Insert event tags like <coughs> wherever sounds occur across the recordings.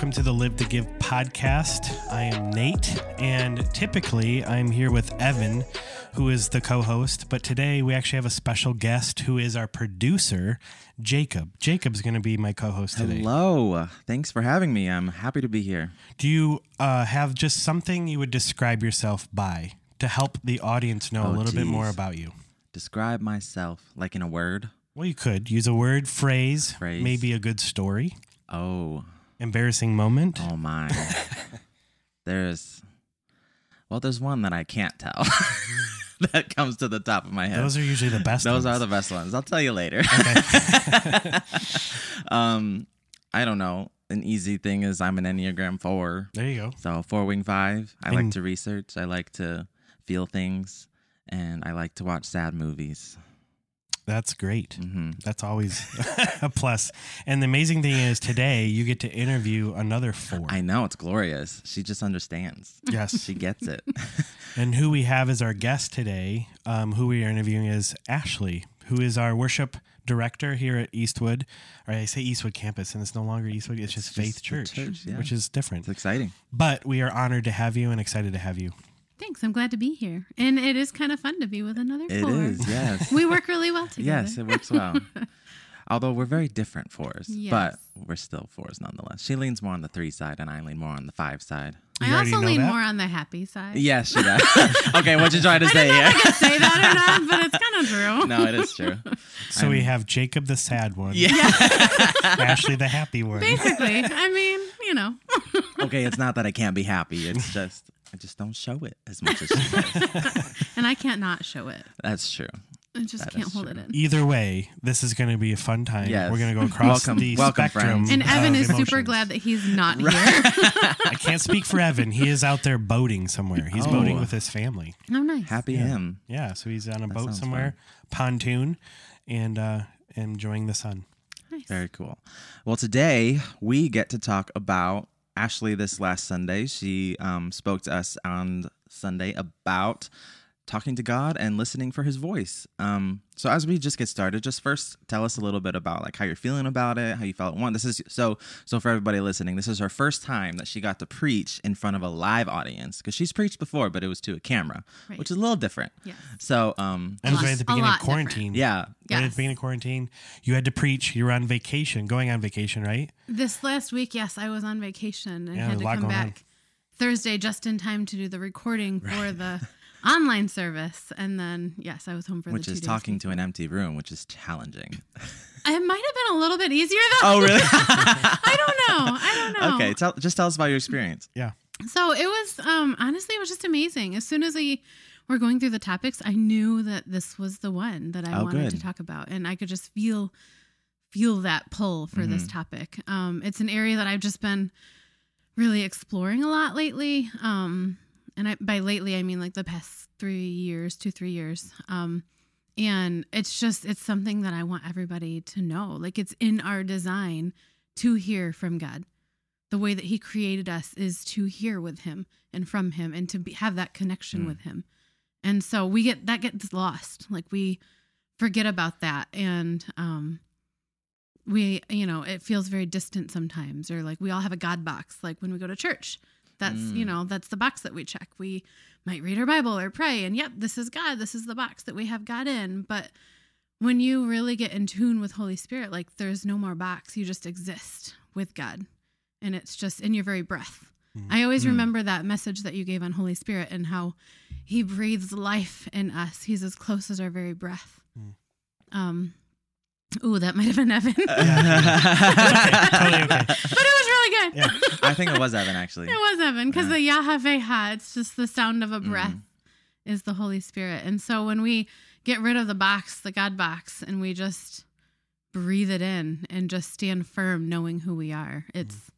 Welcome to the Live to Give podcast. I am Nate, and typically I'm here with Evan, who is the co host. But today we actually have a special guest who is our producer, Jacob. Jacob's going to be my co host today. Hello. Thanks for having me. I'm happy to be here. Do you uh, have just something you would describe yourself by to help the audience know a Oh, little bit more about you? Describe myself like in a word. Well, you could use a word, phrase, Phrase. maybe a good story, Oh, embarrassing moment. oh my. <laughs> there's, well, there's one that I can't tell <laughs> that comes to the top of my head. Those are usually the best. Those ones. are the best ones. I'll tell you later. Okay. <laughs> um, I don't know. An easy thing is I'm an Enneagram 4. there you go. So, four wing five. I like to research. I like to feel things. And I like to watch sad movies. That's great. hmm That's always <laughs> <laughs> a plus. And the amazing thing is today you get to interview another four. I know it's glorious. She just understands. yes. She gets it. <laughs> And who we have as our guest today, um, who we are interviewing is Ashley, who is our worship director here at Eastwood. Or I say Eastwood campus, and it's no longer Eastwood, it's, just just Faith Church, church, yeah. which is different. it's exciting. But we are honored to have you and excited to have you. Thanks. I'm glad to be here. And it is kind of fun to be with another It four. is, yes. We work really well <laughs> together. yes, it works well. <laughs> Although we're very different fours, Yes. but we're still fours nonetheless. She leans more on the three side, and I lean more on the five side. You I also lean that? more on the happy side. Yes, she does. <laughs> okay, what you trying to say I here? can say that or not, but it's kind of true. no, it is true. So we I'm- have Jacob the sad one, Yeah. Ashley the happy one. Basically, I mean, you know, okay, it's not that I can't be happy. It's just I just don't show it as much as she does. <laughs> and I can't not show it. That's true. I just That can't hold true. it in. Either way, this is going to be a fun time. Yes. We're going to go <laughs> across Welcome- the welcome, spectrum. friends. And Evan of is super glad that he's not here. <laughs> I can't speak for Evan. He is out there boating somewhere. He's Oh. boating with his family. Oh, nice. Happy Yeah. him. Yeah, so he's on a boat sounds somewhere, pontoon, and uh, enjoying the sun. Nice. Very cool. Well, today we get to talk about Ashley this last Sunday. She um, spoke to us on Sunday about talking to God and listening for his voice. Um, so as we just get started, just first tell us a little bit about like how you're feeling about it, how you felt one. This is so so for everybody listening, this is her first time that she got to preach in front of a live audience because she's preached before, but it was to a camera, Right. which is a little different. Yeah. So um And it was right at the beginning of lot different. quarantine. yeah, Right at the beginning of quarantine, you had to preach. You were on vacation, going on vacation, right? This last week, yes, I was on vacation and Yeah, had to come going on. back Thursday just in time to do the recording for the <laughs> online service. And then, yes, I was home for which the two is days talking before. to an empty room, which is challenging. It might have been a little bit easier though. Oh, really? <laughs> I don't know. I don't know. okay, tell, just tell us about your experience. Yeah. So it was um honestly it was just amazing. As soon as we were going through the topics, I knew that this was the one that I Oh, wanted good. to talk about. And I could just feel feel that pull for this Mm-hmm. topic. Um it's an area that I've just been really exploring a lot lately. Um and I, by lately I mean like the past 3 years, 2 3 years. Um and it's just it's something that I want everybody to know. Like it's in our design to hear from God the way that he created us is to hear with him and from him and to be, have that connection Mm. with him and so we get that gets lost like we forget about that and um we you know it feels very distant sometimes or like we all have a god box like when we go to church that's you Mm. know that's the box that we check we might read our bible or pray and yep this is god this is the box that we have god in but when you really get in tune with holy spirit like there's no more box you just exist with god and it's just in your very breath Mhm. i always Mm. remember that message that you gave on holy spirit and how he breathes life in us he's as close as our very breath Mm. um ooh that might have been evan <laughs> but Totally okay. <laughs> it was really good Yeah. I think it was Evan actually. it was Evan because Yeah. the Yahweh, it's just the sound of a breath Mm. is the Holy Spirit. And so when we get rid of the box, the God box, and we just breathe it in and just stand firm knowing who we are, it's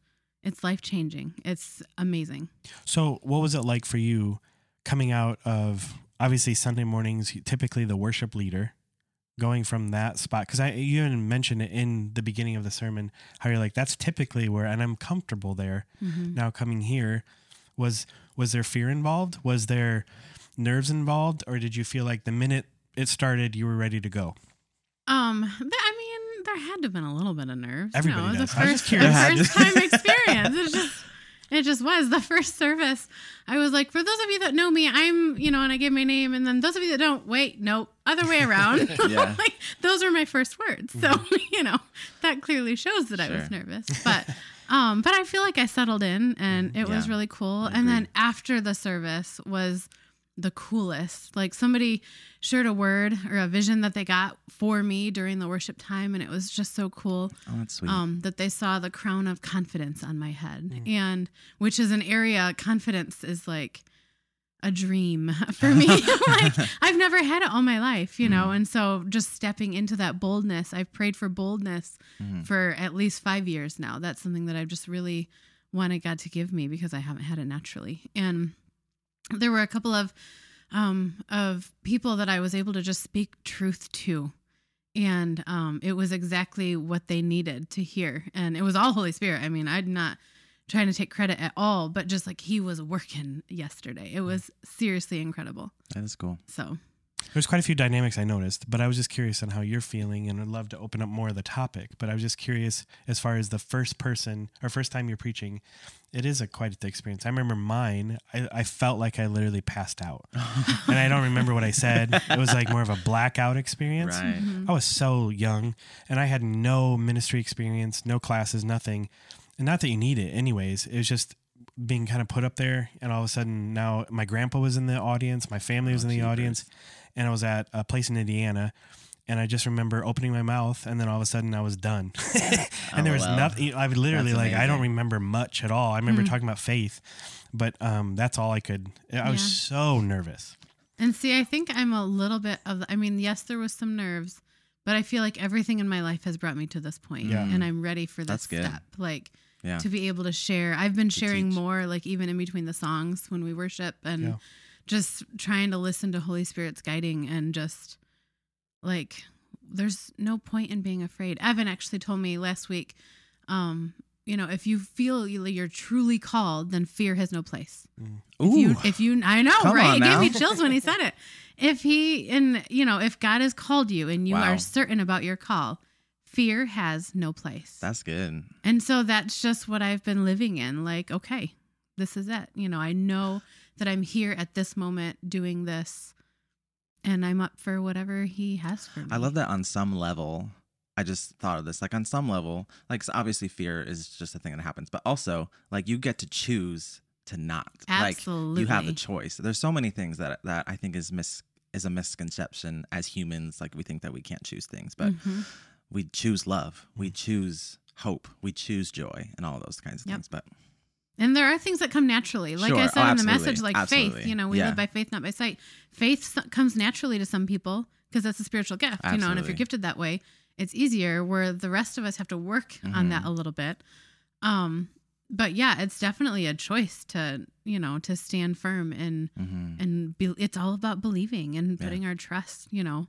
it's life changing. It's amazing. So, what was it like for you coming out of obviously Sunday mornings? Typically, the worship leader going from that spot because I you even mentioned it in the beginning of the sermon how you're like that's typically where and I'm comfortable there. Mhm. Now coming here, was was there fear involved? Was there nerves involved, or did you feel like the minute it started you were ready to go? Um, I mean, there had to have been a little bit of nerves. Everybody know, does. <laughs> The I was just first, curious. the There had first time hands. It's just it just was the <laughs> first service. I was like, for those of you that know me, I'm, you know, and I gave my name, and then those of you that don't, wait, no, other way around. <laughs> <laughs> Yeah. like those were my first words. So you know that clearly shows that I was nervous, but. Um, but I feel like I settled in and it was really cool. And then after the service was the coolest. Like somebody shared a word or a vision that they got for me during the worship time, and it was just so cool Oh, that's sweet. um, that they saw the crown of confidence on my head, and which is an area confidence is like a dream <laughs> for me. <laughs> <laughs> like I've never had it all my life, you know, and so just stepping into that boldness. I've prayed for boldness Mhm. for at least five years now. That's something that I've just really wanted God to give me because I haven't had it naturally, and there were a couple of um, of people that I was able to just speak truth to. And um, it was exactly what they needed to hear. And it was all Holy Spirit. I mean, I'm not trying to take credit at all, but just like he was working yesterday. It was seriously incredible. that is cool. So, There's quite a few dynamics I noticed, but I was just curious on how you're feeling and I'd love to open up more of the topic. But I was just curious as far as the first person or first time you're preaching, it is a quite the experience. I remember mine, I, I felt like I literally passed out. <laughs> and I don't remember what I said. It was like more of a blackout experience. Right. mhm. I was so young and I had no ministry experience, no classes, nothing. And not that you need it anyways. It was just being kind of put up there and all of a sudden now my grandpa was in the audience, my family was Oh, in the audience, and I was at a place in Indiana and I just remember opening my mouth and then all of a sudden I was done. <laughs> and Oh, there was wow. nothing I would literally That's like I don't remember much at all. I remember Mhm. talking about faith, but um that's all I could I was so nervous. and see, I think I'm a little bit of, the, I mean, yes, there was some nerves, but I feel like everything in my life has brought me to this point, Yeah. and I'm ready for this That's good. step. Like, Yeah. to be able to share. I've been sharing teach. more, like even in between the songs when we worship, and Yeah. Just trying to listen to Holy Spirit's guiding, and just like there's no point in being afraid. Evan actually told me last week, um, you know, if you feel you- you're truly called, then fear has no place. If Ooh. you, if you, I know, Come right? It gave me chills when he said it. If he, and you know, if God has called you and you Wow. are certain about your call, fear has no place. that's good. And so that's just what I've been living in. Like, okay, this is it. You know, I know that I'm here at this moment doing this and I'm up for whatever he has for me. I love that on some level. I just thought of this. Like on some level, like obviously fear is just a thing that happens, but also like you get to choose to not. Like you have the choice. There's so many things that that I think is mis is a misconception as humans. Like we think that we can't choose things, but Mhm. we choose love, we choose hope, we choose joy, and all those kinds of Yep. things. But And there are things that come naturally. Like Sure. I Oh, said in the message, like faith. You know, we Yeah. live by faith, not by sight. Faith comes naturally to some people because that's a spiritual gift. You know, and if you're gifted that way, it's easier. Where the rest of us have to work on Mhm. that a little bit. Um, but yeah, it's definitely a choice to you know to stand firm and mhm. and be, it's all about believing and Yeah. putting our trust. You know,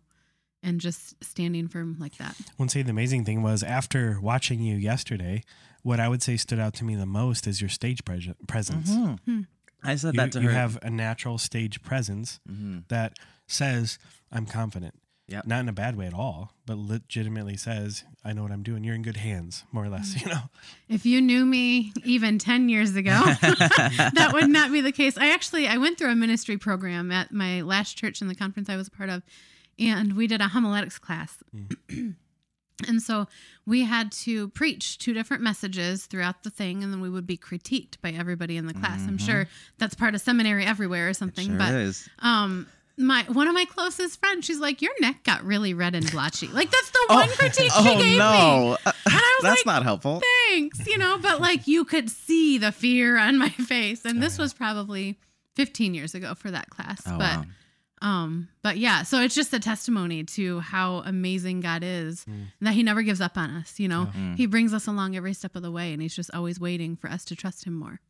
and just standing firm like that. One say the amazing thing was after watching you yesterday, what I would say stood out to me the most is your stage pres- presence. Mhm. Hmm. I said You, that to you her. You have a natural stage presence Mhm. that says, I'm confident. Yep. Not in a bad way at all, but legitimately says, I know what I'm doing. You're in good hands, more or less, <laughs> you know? If you knew me even 10 years ago, <laughs> that would not be the case. I actually I went through a ministry program at my last church in the conference I was a part of and we did a homiletics class. <clears throat> and so we had to preach two different messages throughout the thing and then we would be critiqued by everybody in the class. I'm Mhm. sure that's part of seminary everywhere or something, sure but is. um my one of my closest friends, she's like, "Your neck got really red and blotchy." Like that's the Oh, one critique she <laughs> oh gave me. no, And I was that's like, not helpful. thanks, you know, but like you could see the fear on my <laughs> face. And this yeah. was probably 15 years ago for that class. Oh, but wow. Um but yeah, so it's just a testimony to how amazing God is Mm. and that he never gives up on us, you know. Yeah. He brings us along every step of the way and he's just always waiting for us to trust him more.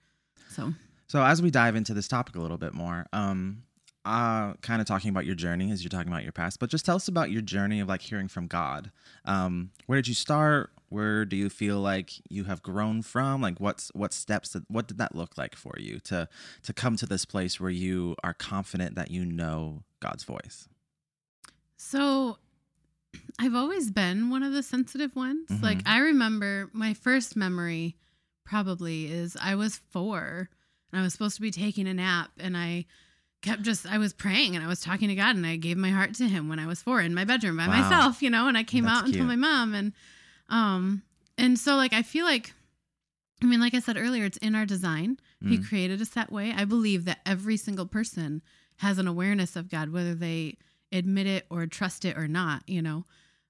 So, So as we dive into this topic a little bit more, um, uh, kind of talking about your journey as you're talking about your past, but just tell us about your journey of like hearing from God. Um, where did you start? Where do you feel like you have grown from? Like what's what steps that what did that look like for you to to come to this place where you are confident that you know God's voice? So I've always been one of the sensitive ones. Mhm. Like I remember my first memory probably is I was four and I was supposed to be taking a nap and I kept just I was praying and I was talking to God and I gave my heart to him when I was four in my bedroom by Wow. myself, you know, and I came That's out and told my mom and um and so like I feel like I mean like I said earlier it's in our design. He Mm. created us that way. I believe that every single person has an awareness of God whether they admit it or trust it or not, you know.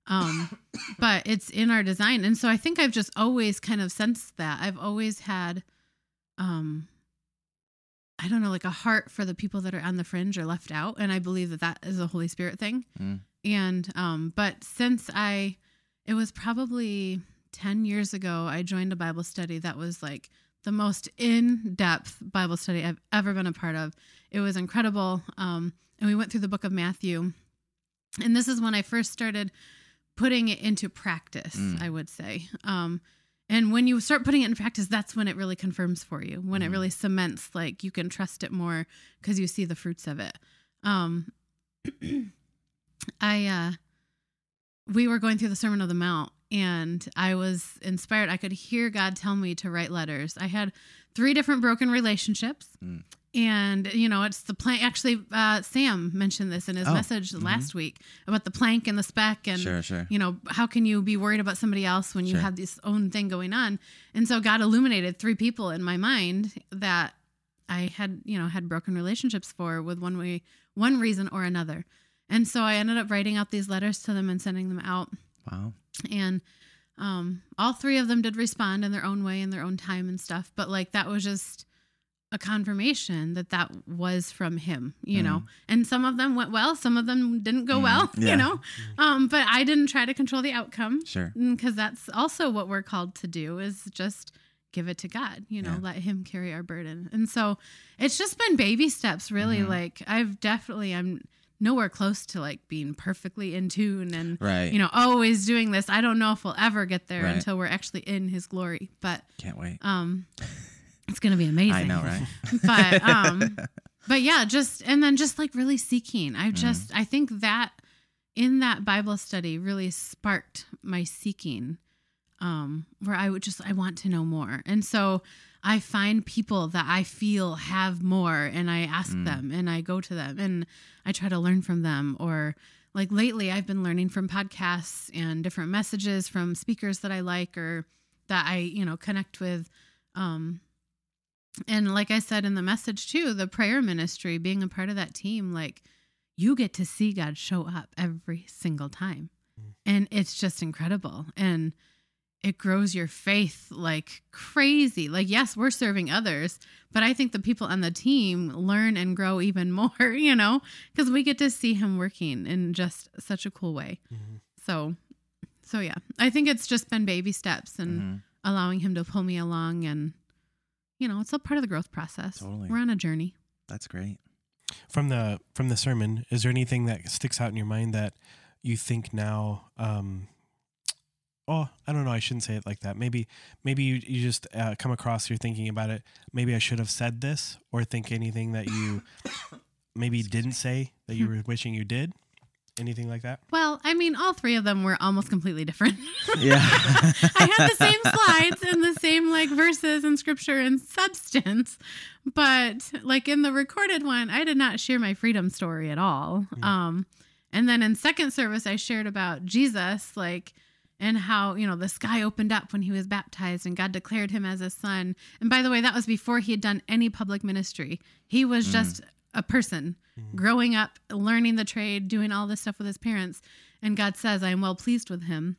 Um <coughs> but it's in our design and so i think i've just always kind of sensed that i've always had um i don't know like a heart for the people that are on the fringe or left out and i believe that that is a holy spirit thing Mm. and um but since i it was probably 10 years ago i joined a bible study that was like the most in-depth bible study i've ever been a part of it was incredible um and we went through the book of matthew and this is when i first started putting it into practice Mm. i would say um and when you start putting it in practice that's when it really confirms for you when it Mhm. really cements like you can trust it more because you see the fruits of it um <clears throat> i uh we were going through the sermon of the mount and i was inspired i could hear god tell me to write letters i had three different broken relationships Mm. and you know it's the plank actually uh sam mentioned this in his Oh, message mhm. last week about the plank and the speck and sure, sure. you know how can you be worried about somebody else when you Sure. have this own thing going on and so god illuminated three people in my mind that i had you know had broken relationships for with one way one reason or another and so i ended up writing out these letters to them and sending them out Wow. and um all three of them did respond in their own way in their own time and stuff but like that was just a confirmation that that was from him you know and some of them went well some of them didn't go Mm, well <laughs> yeah. you know um but i didn't try to control the outcome Sure. because that's also what we're called to do is just give it to god you know Yeah. let him carry our burden and so it's just been baby steps really Mhm. like i've definitely i'm nowhere close to like being perfectly in tune and Right. you know always doing this i don't know if we'll ever get there Right. until we're actually in his glory but Can't wait. um it's gonna be amazing I know, right? <laughs> but um but yeah just and then just like really seeking i Mm. just i think that in that bible study really sparked my seeking um where i would just i want to know more and so i find people that i feel have more and i ask Mm. them and i go to them and i try to learn from them or like lately i've been learning from podcasts and different messages from speakers that i like or that i you know connect with um and like I said in the message too, the prayer ministry, being a part of that team, like you get to see God show up every single time. Mm. And it's just incredible. And it grows your faith like crazy. Like, yes, we're serving others, but I think the people on the team learn and grow even <laughs> more, you know, because we get to see Him working in just such a cool way. Mhm. So, so yeah, I think it's just been baby steps and Mhm. allowing Him to pull me along and, you know, it's all part of the growth process. Totally. We're on a journey. That's great. From the from the sermon, is there anything that sticks out in your mind that you think now? Um, oh, I don't know. I shouldn't say it like that. Maybe maybe you you just uh, come across. You're thinking about it. Maybe I should have said this, or think anything that you <coughs> maybe didn't say that you were wishing you did. Anything like that? Well, I mean, all three of them were almost completely different. <laughs> Yeah. I had the same slides and the same like verses and scripture and substance, but like in the recorded one, I did not share my freedom story at all. Mm. Um, and then in second service, I shared about Jesus, like, and how you know the sky opened up when he was baptized and God declared him as a son. And by the way, that was before he had done any public ministry. He was Mm. just a person Mhm. growing up, learning the trade, doing all this stuff with his parents. And God says, I am well pleased with him.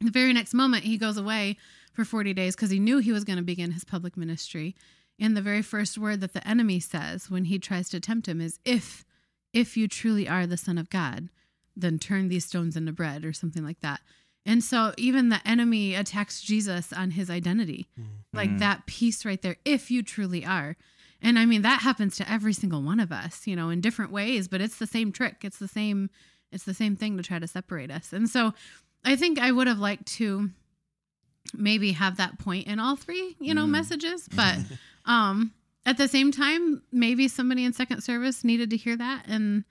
The very next moment, he goes away for 40 days because he knew he was going to begin his public ministry. And the very first word that the enemy says when he tries to tempt him is, If, if you truly are the Son of God, then turn these stones into bread or something like that. And so even the enemy attacks Jesus on his identity Mm. like Mm. that piece right there if you truly are and i mean that happens to every single one of us you know in different ways but it's the same trick it's the same it's the same thing to try to separate us and so i think i would have liked to maybe have that point in all three you know Mm. messages <laughs> but um at the same time maybe somebody in second service needed to hear that and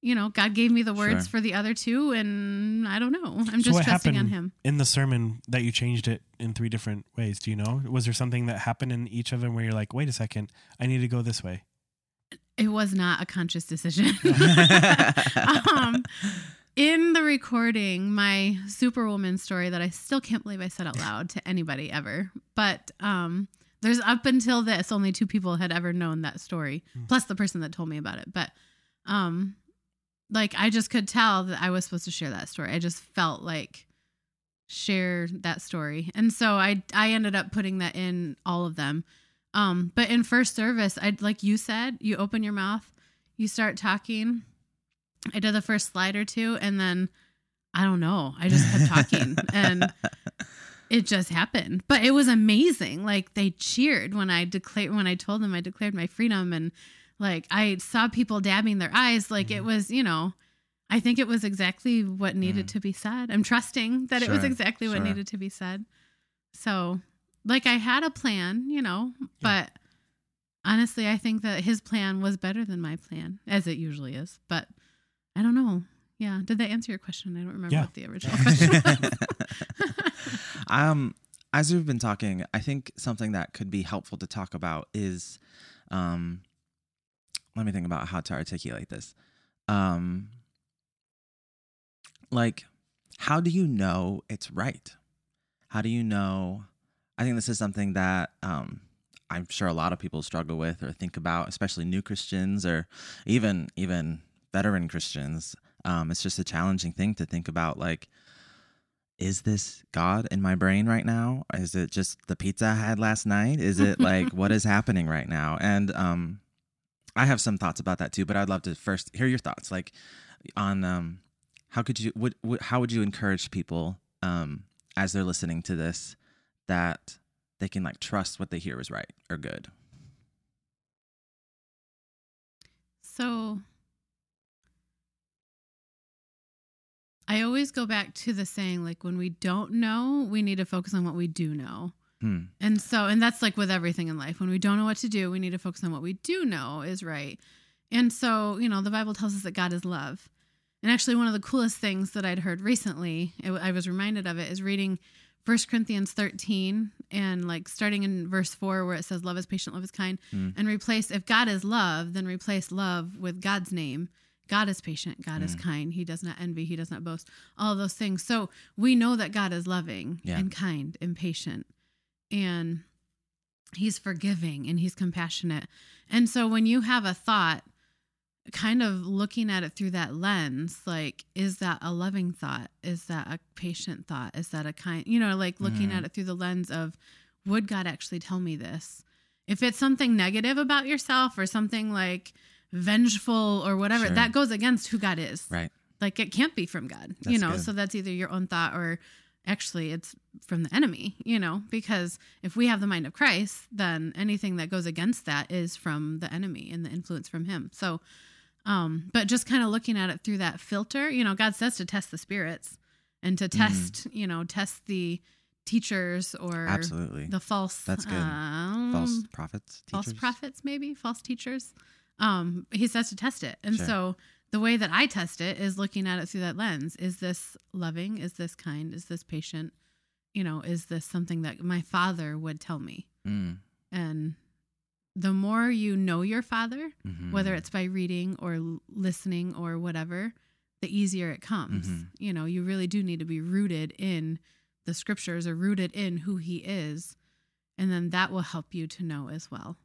you know, God gave me the words Sure. for the other two, and I don't know. I'm So just what trusting on Him. in the sermon that you changed it in three different ways? Do you know? Was there something that happened in each of them where you're like, wait a second, I need to go this way? It was not a conscious decision. <laughs> um, in the recording, my Superwoman story that I still can't believe I said out loud to anybody ever, but um, there's up until this, only two people had ever known that story, Hmm. plus the person that told me about it. But um, like I just could tell that I was supposed to share that story. I just felt like share that story, and so I I ended up putting that in all of them. Um, but in first service, I like you said, you open your mouth, you start talking. I did the first slide or two, and then I don't know. I just kept talking, <laughs> and it just happened. But it was amazing. Like they cheered when I declared when I told them I declared my freedom, and like I saw people dabbing their eyes. Like it Mhm. was, you know. I think it was exactly what needed Mm. to be said. I'm trusting that it was Sure, exactly what sure. needed to be said. So, like, I had a plan, you know, but honestly, I think that his plan was better than my plan, as it usually is. But I don't know. Yeah. Did that answer your question? I don't remember Yeah. what the original <laughs> question was. <laughs> um, as we've been talking, I think something that could be helpful to talk about is, um, let me think about how to articulate this. Um, like, how do you know it's right? How do you know? I think this is something that um, I'm sure a lot of people struggle with or think about, especially new Christians or even even veteran Christians. Um, it's just a challenging thing to think about, like is this God in my brain right now? Is it just the pizza I had last night? Is it like what is <laughs> happening right now? And um I have some thoughts about that too, but I'd love to first hear your thoughts like on um how could you would how would you encourage people um as they're listening to this that they can like trust what they hear is right or good. so, I always go back to the saying, like, when we don't know, we need to focus on what we do know. Hmm. And so, and that's like with everything in life. When we don't know what to do, we need to focus on what we do know is right. And so, you know, the Bible tells us that God is love. And actually, one of the coolest things that I'd heard recently, I was reminded of it, is reading 1 Corinthians 13 and like starting in verse 4 where it says, Love is patient, love is kind, Mm. and replace, if God is love, then replace love with God's name. God is patient, God is Mm. kind, He does not envy, He does not boast, all those things. So we know that God is loving Yeah. and kind and patient and he's forgiving and he's compassionate. And so when you have a thought, kind of looking at it through that lens, like, is that a loving thought? Is that a patient thought? Is that a kind, you know, like looking Mhm. at it through the lens of, would God actually tell me this? If it's something negative about yourself or something like vengeful or whatever, Sure. that goes against who God is Right. like it can't be from god you know good. so that's either your own thought or actually it's from the enemy you know because if we have the mind of christ then anything that goes against that is from the enemy and the influence from him so um but just kind of looking at it through that filter you know god says to test the spirits and to Mm-hmm. test you know test the teachers or Absolutely. the false That's good. um, false prophets, false prophets maybe false teachers um he says to test it and Sure. so the way that i test it is looking at it through that lens is this loving is this kind is this patient you know is this something that my father would tell me Mm. and the more you know your father Mhm. whether it's by reading or listening or whatever the easier it comes Mhm. you know you really do need to be rooted in the scriptures or rooted in who he is and then that will help you to know as well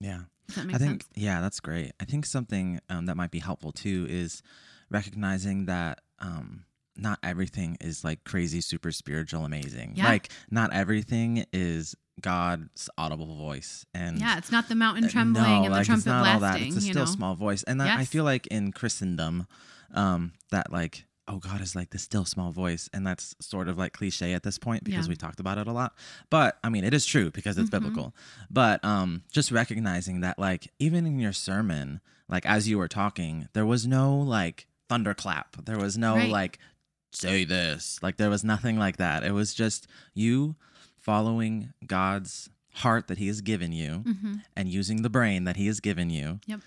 Yeah. Does that make I think, sense yeah, that's great. I think something um, that might be helpful too is recognizing that um, not everything is like crazy, super spiritual, amazing. Yeah. Like, not everything is God's audible voice. And Yeah, it's not the mountain uh, trembling no, and like, the trumpet it's not all that. blasting. It's a still know? small voice. And that, I feel like in Christendom, um, that like, oh, God is like the still small voice. And that's sort of like cliche at this point because Yeah. we talked about it a lot. But I mean, it is true because it's Mhm. biblical. But um, just recognizing that, like, even in your sermon, like as you were talking, there was no like thunderclap. There was no Right. like, say this. Like, there was nothing like that. It was just you following God's heart that He has given you Mhm. and using the brain that He has given you. Yep.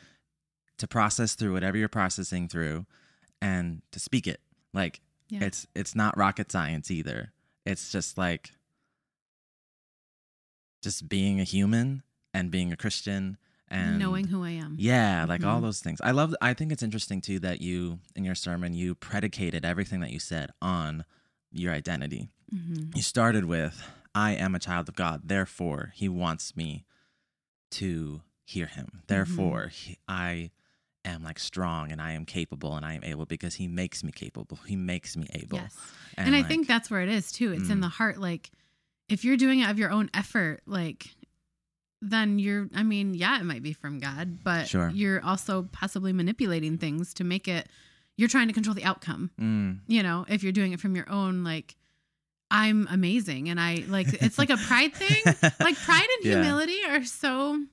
to process through whatever you're processing through and to speak it. Like Yeah. it's it's not rocket science either. It's just like just being a human and being a Christian and knowing who I am. yeah, like all Mhm. those things. I love. I think it's interesting too that you in your sermon you predicated everything that you said on your identity. hmm You started with, "I am a child of God, therefore He wants me to hear Him. Therefore, he, I am like strong and I am capable and I am able because He makes me capable. He makes me able." Yes. And, I like, think that's where it is too. It's in Mm. the heart. Like, if you're doing it of your own effort, like, then you're, I mean, yeah, it might be from God, but Sure. you're also possibly manipulating things to make it, you're trying to control the outcome. Mm, You know, if you're doing it from your own, like, I'm amazing. And I like, it's like a pride thing. <laughs> Like, pride and Yeah. humility are so,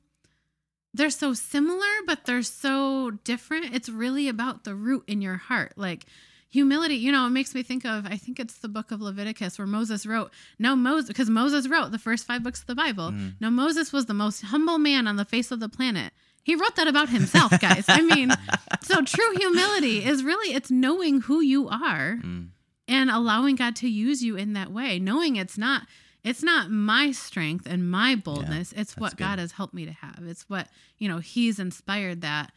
they're so similar, but they're so different. It's really about the root in your heart. Like, humility you know it makes me think of i think it's the book of leviticus where moses wrote no, moses because moses wrote the first five books of the bible Mhm. now moses was the most humble man on the face of the planet he wrote that about himself guys i mean <laughs> so true humility is really it's knowing who you are mm, and allowing god to use you in that way knowing it's not it's not my strength and my boldness. It's what god has helped me to have. It's what you know he's inspired that.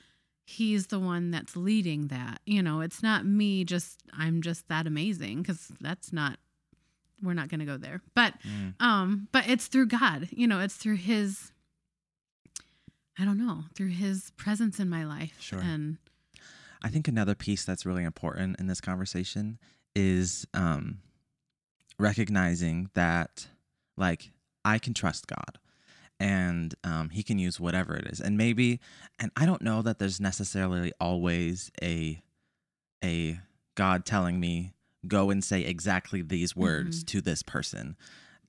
He's the one that's leading that. You know it's not me just i'm just that amazing because that's not we're not going to go there. But mm. um but it's through god you know it's through his i don't know through his presence in my life Sure. and I think another piece that's really important in this conversation is um, recognizing that, like, I can trust God and um, He can use whatever it is. And maybe, and I don't know that there's necessarily always a, a God telling me, go and say exactly these words to this person.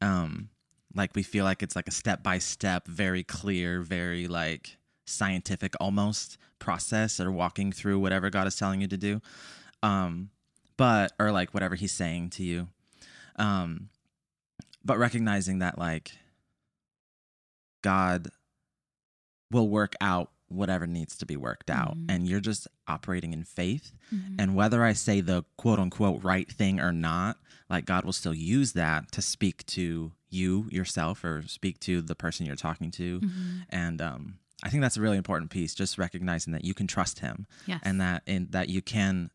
Um, like, we feel like it's like a step by step, very clear, very like scientific almost process or walking through whatever God is telling you to do. Um, but, or like whatever he's saying to you. Um, but recognizing that like God will work out whatever needs to be worked out. Mhm. And you're just operating in faith. Mhm. And whether I say the quote unquote right thing or not, like God will still use that to speak to you yourself or speak to the person you're talking to. Mhm. And um, I think that's a really important piece, just recognizing that you can trust him yes and that in that you can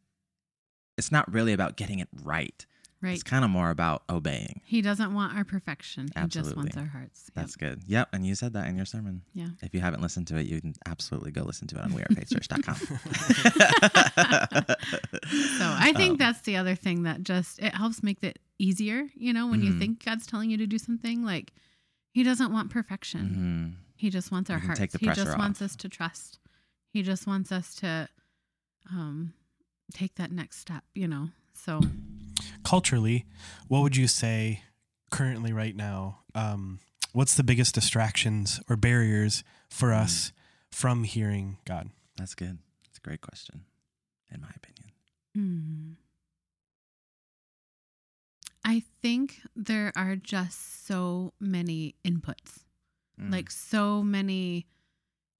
it's not really about getting it right. Right It's kind of more about obeying. he doesn't want our perfection he just wants Absolutely. our hearts Yep. That's good. Yep. And you said that in your sermon. Yeah. If you haven't listened to it, you can absolutely go listen to it on wearefaithchurch.com. <laughs> So I think Um, that's the other thing that just it helps make it easier, you know, when you Mhm. think God's telling you to do something, like he doesn't want perfection. Mhm. He just wants our hearts. take the he just pressure wants us to trust. He just wants us to um take that next step, you know. So Culturally, what would you say currently right now? Um, what's the biggest distractions or barriers for Mm. us from hearing God? That's good. That's a great question, in my opinion. hmm. I think there are just so many inputs. Mm. like so many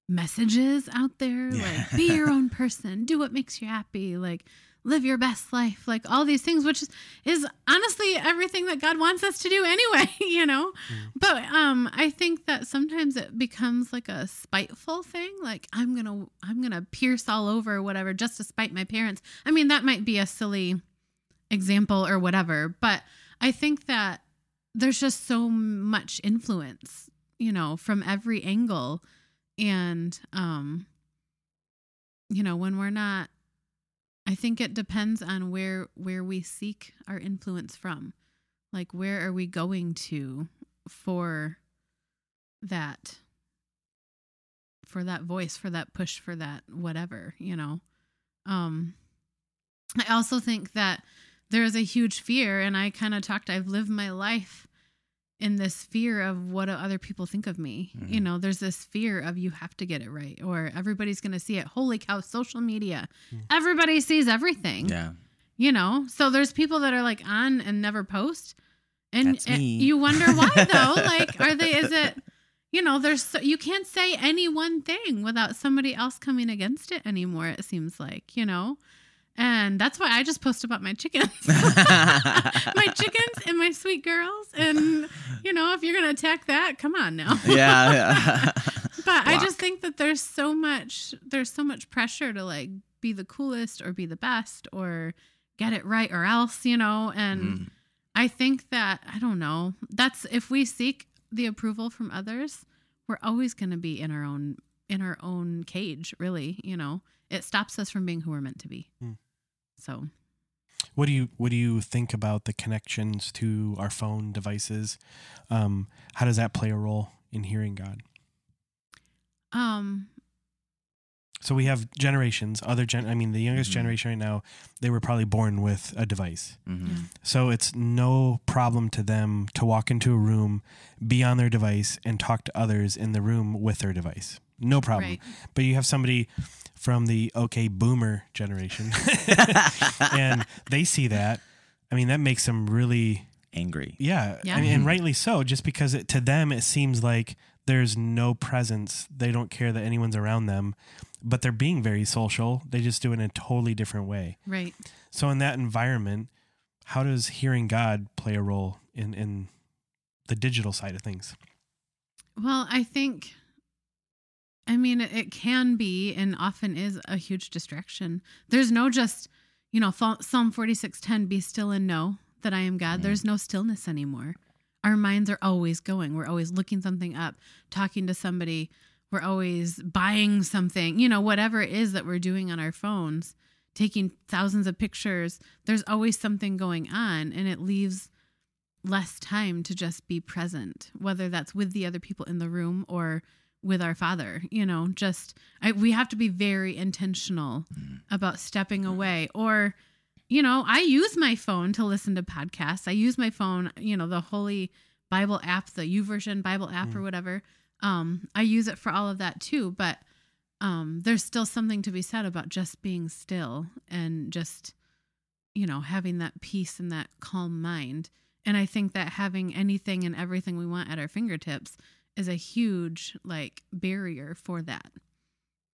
messages out there Yeah. like be your <laughs> own person do what makes you happy like live your best life like all these things which is, is honestly everything that god wants us to do anyway <laughs> you know? Mm. but um i think that sometimes it becomes like a spiteful thing like i'm gonna i'm gonna pierce all over whatever just to spite my parents. I mean that might be a silly example or whatever but i think that there's just so much influence you know from every angle. And um you know when we're not i think it depends on where where we seek our influence from. Like where are we going to for that for that voice for that push for that whatever you know? Um i also think that there is a huge fear and i kind of talked i've lived my life in this fear of what do other people think of me you Mhm. know there's this fear of you have to get it right or everybody's gonna see it holy cow social media Mm. everybody sees everything yeah. you know so there's people that are like on and never post and, and you wonder why <laughs> though like are they is it you know, there's so, you can't say any one thing without somebody else coming against it anymore. It seems like, you know, and that's why I just post about my chickens, <laughs> my chickens and my sweet girls. And you know, if you're gonna attack that, come on now. yeah, yeah. <laughs> But I just think that there's so much there's so much pressure to like be the coolest or be the best or get it right or else, you know, and Mhm. I think that I don't know. That's if we seek the approval from others, we're always going to be in our own in our own cage, really, you know. It stops us from being who we're meant to be. Hmm. So, What do you What do you think about the connections to our phone devices? Um, how does that play a role in hearing God? um So we have generations, other gen. I mean, the youngest Mhm. generation right now, they were probably born with a device. Mhm. So it's no problem to them to walk into a room, be on their device, and talk to others in the room with their device. No problem. right. But you have somebody from the okay boomer generation, <laughs> and they see that. I mean, that makes them really, Angry. yeah, Yeah. I mean, and Mhm. rightly so, just because it, to them it seems like there's no presence. They don't care that anyone's around them, but they're being very social. They just do it in a totally different way. Right. So in that environment, how does hearing God play a role in in the digital side of things? Well, I think, I mean, it, can be and often is a huge distraction. There's no just, you know, Psalm 46:10, be still and know that I am God. Mm. There's no stillness anymore. Our minds are always going. We're always looking something up, talking to somebody. We're always buying something, you know, whatever it is that we're doing on our phones, taking thousands of pictures. There's always something going on, and it leaves less time to just be present, whether that's with the other people in the room or with our father. You know, just I, we have to be very intentional about stepping away. Or, you know, I use my phone to listen to podcasts. I use my phone, you know, the Holy Bible app, the YouVersion Bible app, or Mm. whatever. Um, I use it for all of that too. But um, there's still something to be said about just being still and just, you know, having that peace and that calm mind. And I think that having anything and everything we want at our fingertips is a huge like barrier for that.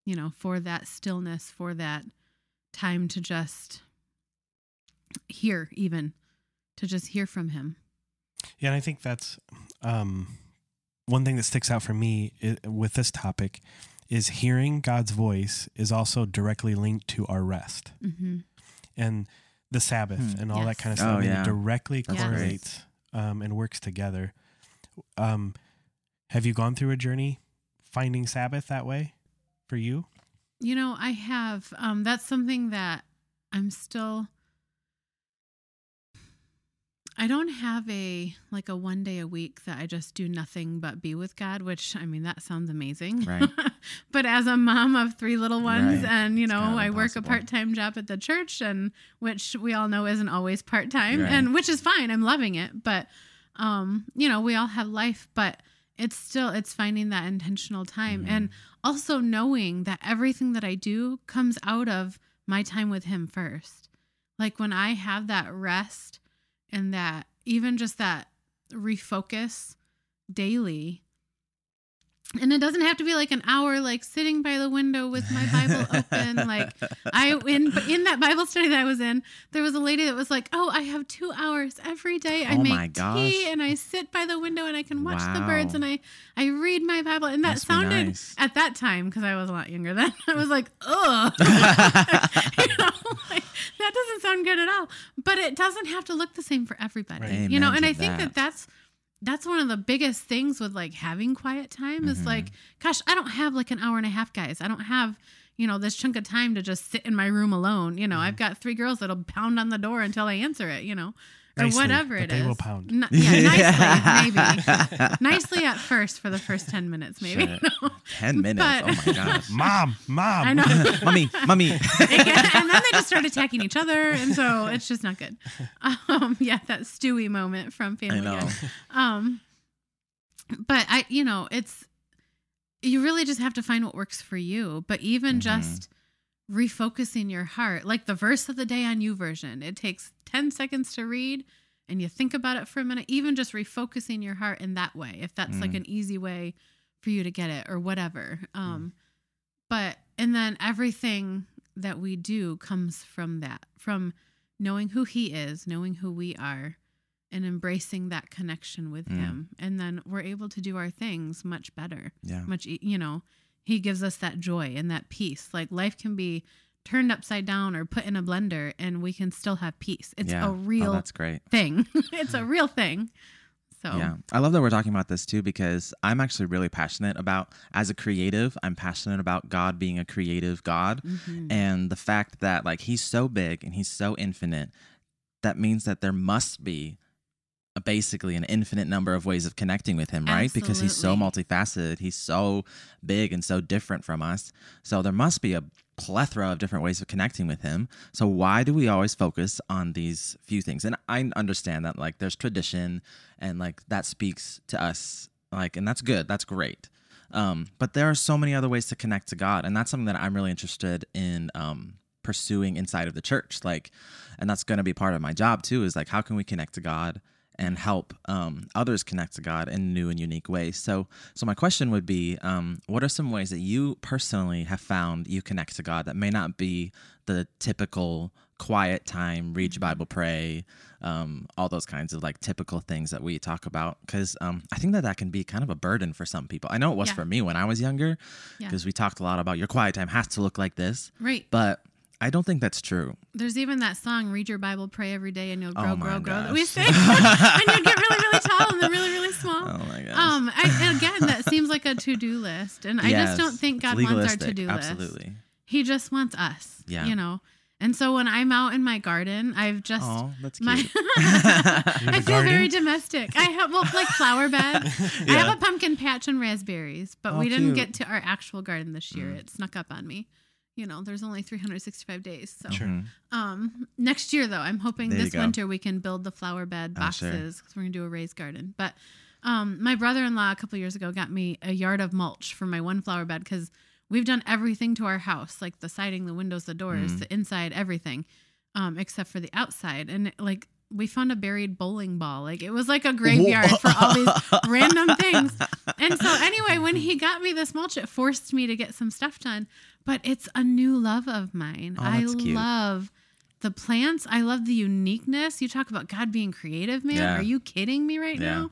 You know, for that stillness, for that time to just hear even to just hear from him. Yeah, and I think that's um, one thing that sticks out for me with this topic is hearing God's voice is also directly linked to our rest hmm and the Sabbath Hmm. and all that kind of stuff. Oh, yeah. it directly That's correlates um, and works together. Um, have you gone through a journey finding Sabbath that way for you? You know, I have um that's something that I'm still I don't have a like a one day a week that I just do nothing but be with God, which I mean that sounds amazing. Right. <laughs> but as a mom of three little ones Right. and you know, kind of I work a part-time job at the church and which we all know isn't always part-time Right. and which is fine. I'm loving it, but um you know, we all have life, but it's still it's finding that intentional time Mhm. and also knowing that everything that I do comes out of my time with him first. Like when I have that rest and that even just that refocus daily. And it doesn't have to be like an hour like sitting by the window with my Bible open like I in in that Bible study that I was in, there was a lady that was like, "Oh, I have two hours every day. I Oh make tea and I sit by the window and I can watch the birds and I I read my Bible." And that Must sounded nice. at that time because I was a lot younger then. <laughs> I was like, "Ugh," <laughs> <laughs> you know, like, that doesn't sound good at all. But it doesn't have to look the same for everybody, Right. you know. And I think that. that that's that's one of the biggest things with like having quiet time is Mhm. like gosh i don't have like an hour and a half guys. I don't have you know this chunk of time to just sit in my room alone. You know i've got three girls that'll pound on the door until i answer it you know or whatever but it they is will pound. N- yeah <laughs> nicely maybe <laughs> nicely at first for the first 10 minutes maybe Sure. <laughs> No. Ten minutes. But- oh my gosh. Mom, mom. i know mummy, mummy. and then they just start attacking each other and so it's just not good um yeah that stewie moment from family I know. Guy. um but i you know it's you really just have to find what works for you but even Mhm. just refocusing your heart like the verse of the day on YouVersion it takes 10 seconds to read and you think about it for a minute even just refocusing your heart in that way if that's like Mm. an easy way for you to get it or whatever. Um, but and then everything that we do comes from that, from knowing who He is, knowing who we are, and embracing that connection with Mm. Him, and then we're able to do our things much better Yeah. much you know he gives us that joy and that peace like life can be turned upside down or put in a blender and we can still have peace it's yeah. a real Oh, that's great. thing <laughs> it's a real thing so Yeah. I love that we're talking about this too because I'm actually really passionate about, as a creative, I'm passionate about God being a creative God. Mhm. And the fact that, like, He's so big and He's so infinite, that means that there must be basically an infinite number of ways of connecting with Him, right? Because He's so multifaceted, He's so big and so different from us. So there must be a plethora of different ways of connecting with him. So why do we always focus on these few things? And I understand that like there's tradition and like that speaks to us like and that's good. That's great. Um but there are so many other ways to connect to God and that's something that I'm really interested in um pursuing inside of the church like and that's going to be part of my job too is like how can we connect to God and help um, others connect to God in new and unique ways. So, so my question would be, um, what are some ways that you personally have found you connect to God that may not be the typical quiet time, read your Bible, pray, um, all those kinds of like typical things that we talk about? Because um, I think that that can be kind of a burden for some people. I know it was Yeah. for me when I was younger, Yeah. because we talked a lot about your quiet time has to look like this, right but I don't think that's true. there's even that song read your bible pray every day and you'll grow Oh my grow grow that we gosh. <laughs> sing and you get really really tall and then really really small Oh my gosh. um I, again that seems like a to-do list and i just don't think god wants our to-do list Absolutely. he just wants us Yeah. you know and so when i'm out in my garden i've just Oh, that's my cute. <laughs> <laughs> You I have a feel very domestic. I have well, like flower bed. I have a pumpkin patch and raspberries, but Oh, we didn't cute. get to our actual garden this year. Mm. It snuck up on me. You know, there's only 365 days. So, Sure. Mhm. um, next year though, I'm hoping There this winter we can build the flower bed Oh, sure. boxes because we're gonna do a raised garden. But um, my brother-in-law a couple years ago got me a yard of mulch for my one flower bed because we've done everything to our house, like the siding, the windows, the doors, Mm. the inside, everything, um, except for the outside. And like we found a buried bowling ball. Like it was like a graveyard for all these <laughs> random things. And so anyway, when he got me this mulch, it forced me to get some stuff done. But it's a new love of mine. Oh, I cute. love the plants. I love the uniqueness. You talk about God being creative, man. Yeah. Are you kidding me right Yeah. now?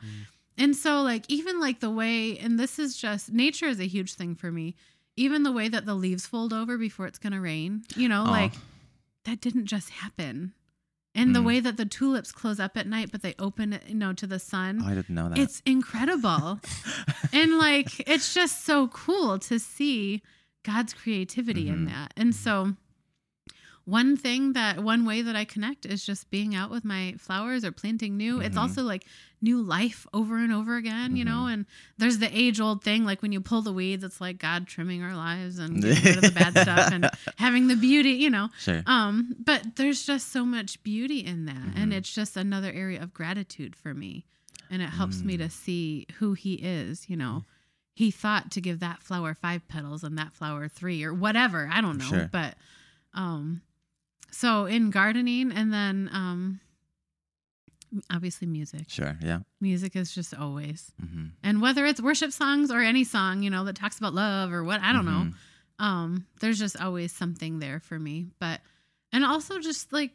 And so like even like the way and this is just nature is a huge thing for me. Even the way that the leaves fold over before it's going to rain. You know, Oh. like that didn't just happen. And the Mm. way that the tulips close up at night but they open you know, to the sun. Oh, I didn't know that. It's incredible. <laughs> and like it's just so cool to see God's creativity in Mhm. that. And so one thing that one way that I connect is just being out with my flowers or planting new. It's Mhm. also like new life over and over again, you know, and there's the age old thing like when you pull the weeds, it's like God trimming our lives and getting rid of the bad <laughs> stuff and having the beauty, you know. sure. Um, but there's just so much beauty in that, and Mhm. it's just another area of gratitude for me, and it helps me Mm. to see who He is. You know, He thought to give that flower five petals and that flower three, or whatever. I don't know, Sure. but um, so in gardening, and then um, obviously music. Sure. Yeah. Music is just always, hmm and whether it's worship songs or any song, you know, that talks about love or what I don't know Mm-hmm. um there's just always something there for me but and also just like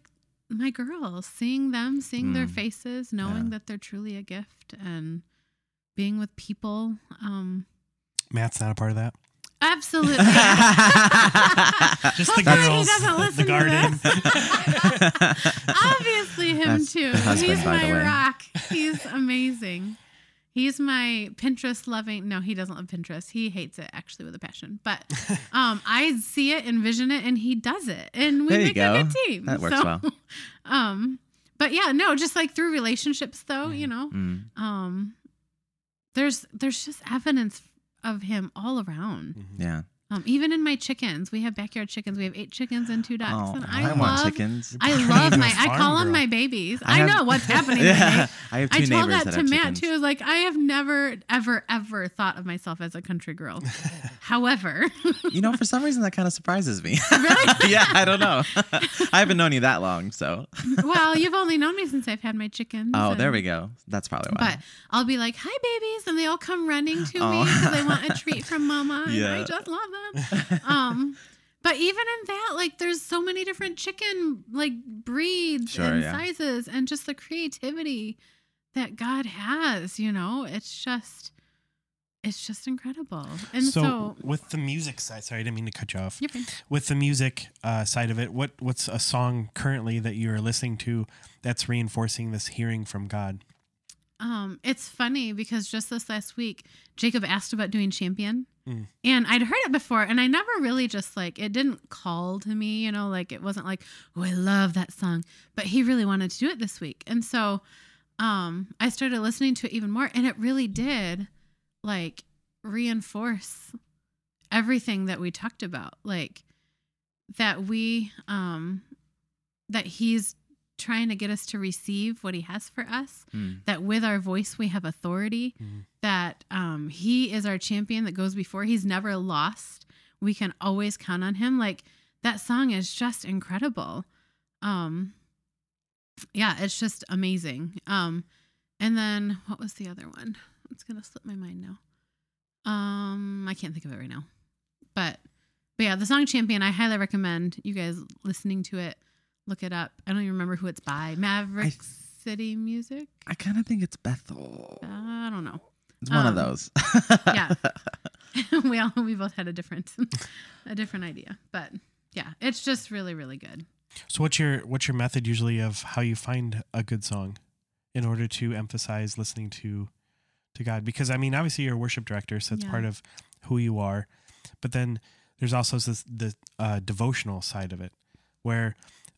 my girls seeing them seeing their Mm. faces knowing Yeah. that they're truly a gift and being with people um Matt's not a part of that. Absolutely <laughs> Just the Hopefully girls, he doesn't the garden. to this. obviously him That's too her husband, he's by the my way. rock he's amazing he's my pinterest loving no he doesn't love pinterest he hates it actually with a passion but <laughs> um i see it envision it and he does it and we make go. a good team That works So, well. <laughs> um but yeah no just like through relationships though you know Mm. um there's there's just evidence of him all around mm-hmm. Yeah. Um, even in my chickens, we have backyard chickens. We have eight chickens and two ducks, Oh, and I, I, want love. chickens. I love my. I call them my babies. I I, know what's <laughs> happening. yeah. I have two I told that that to have Matt chickens. too. Like I have never, ever, ever thought of myself as a country girl. <laughs> However, You know, for some reason that kind of surprises me. <laughs> Really? yeah, I don't know. I haven't known you that long, so. well, you've only known me since I've had my chickens. Oh, there we go. That's probably why. But I'll be like, "Hi, babies," and they all come running to Oh. me because they want a treat from Mama, and I just love them. <laughs> Um, but even in that, like, there's so many different chicken like breeds Sure, and yeah. sizes, and just the creativity that God has. You know, it's just, it's just incredible. And so, so, with the music side, sorry, I didn't mean to cut you off. With the music uh, side of it, what what's a song currently that you're listening to that's reinforcing this hearing from God? Um, it's funny because just this last week, Jacob asked about doing champion. Mm. And I'd heard it before, and I never really just like it didn't call to me, you know, like it wasn't like, oh, I love that song. But he really wanted to do it this week. And so um I started listening to it even more, and it really did like reinforce everything that we talked about. Like that we um that he's trying to get us to receive what he has for us Hmm. that with our voice we have authority Mhm. that um he is our champion that goes before. He's never lost. We can always count on him. Like that song is just incredible. Um yeah it's just amazing. Um and then what was the other one? It's gonna slip my mind now. Um i can't think of it right now. But but yeah the song champion i highly recommend you guys listening to it look it up i don't even remember who it's by maverick city music I kind of think it's Bethel. i don't know It's one of um, those. <laughs> yeah. <laughs> <laughs> we all we both had a different a different idea but yeah it's just really really good So, what's your what's your method usually of how you find a good song in order to emphasize listening to to God? Because I mean, obviously you're a worship director, so it's Yeah. part of who you are. But then there's also this the uh, devotional side of it, where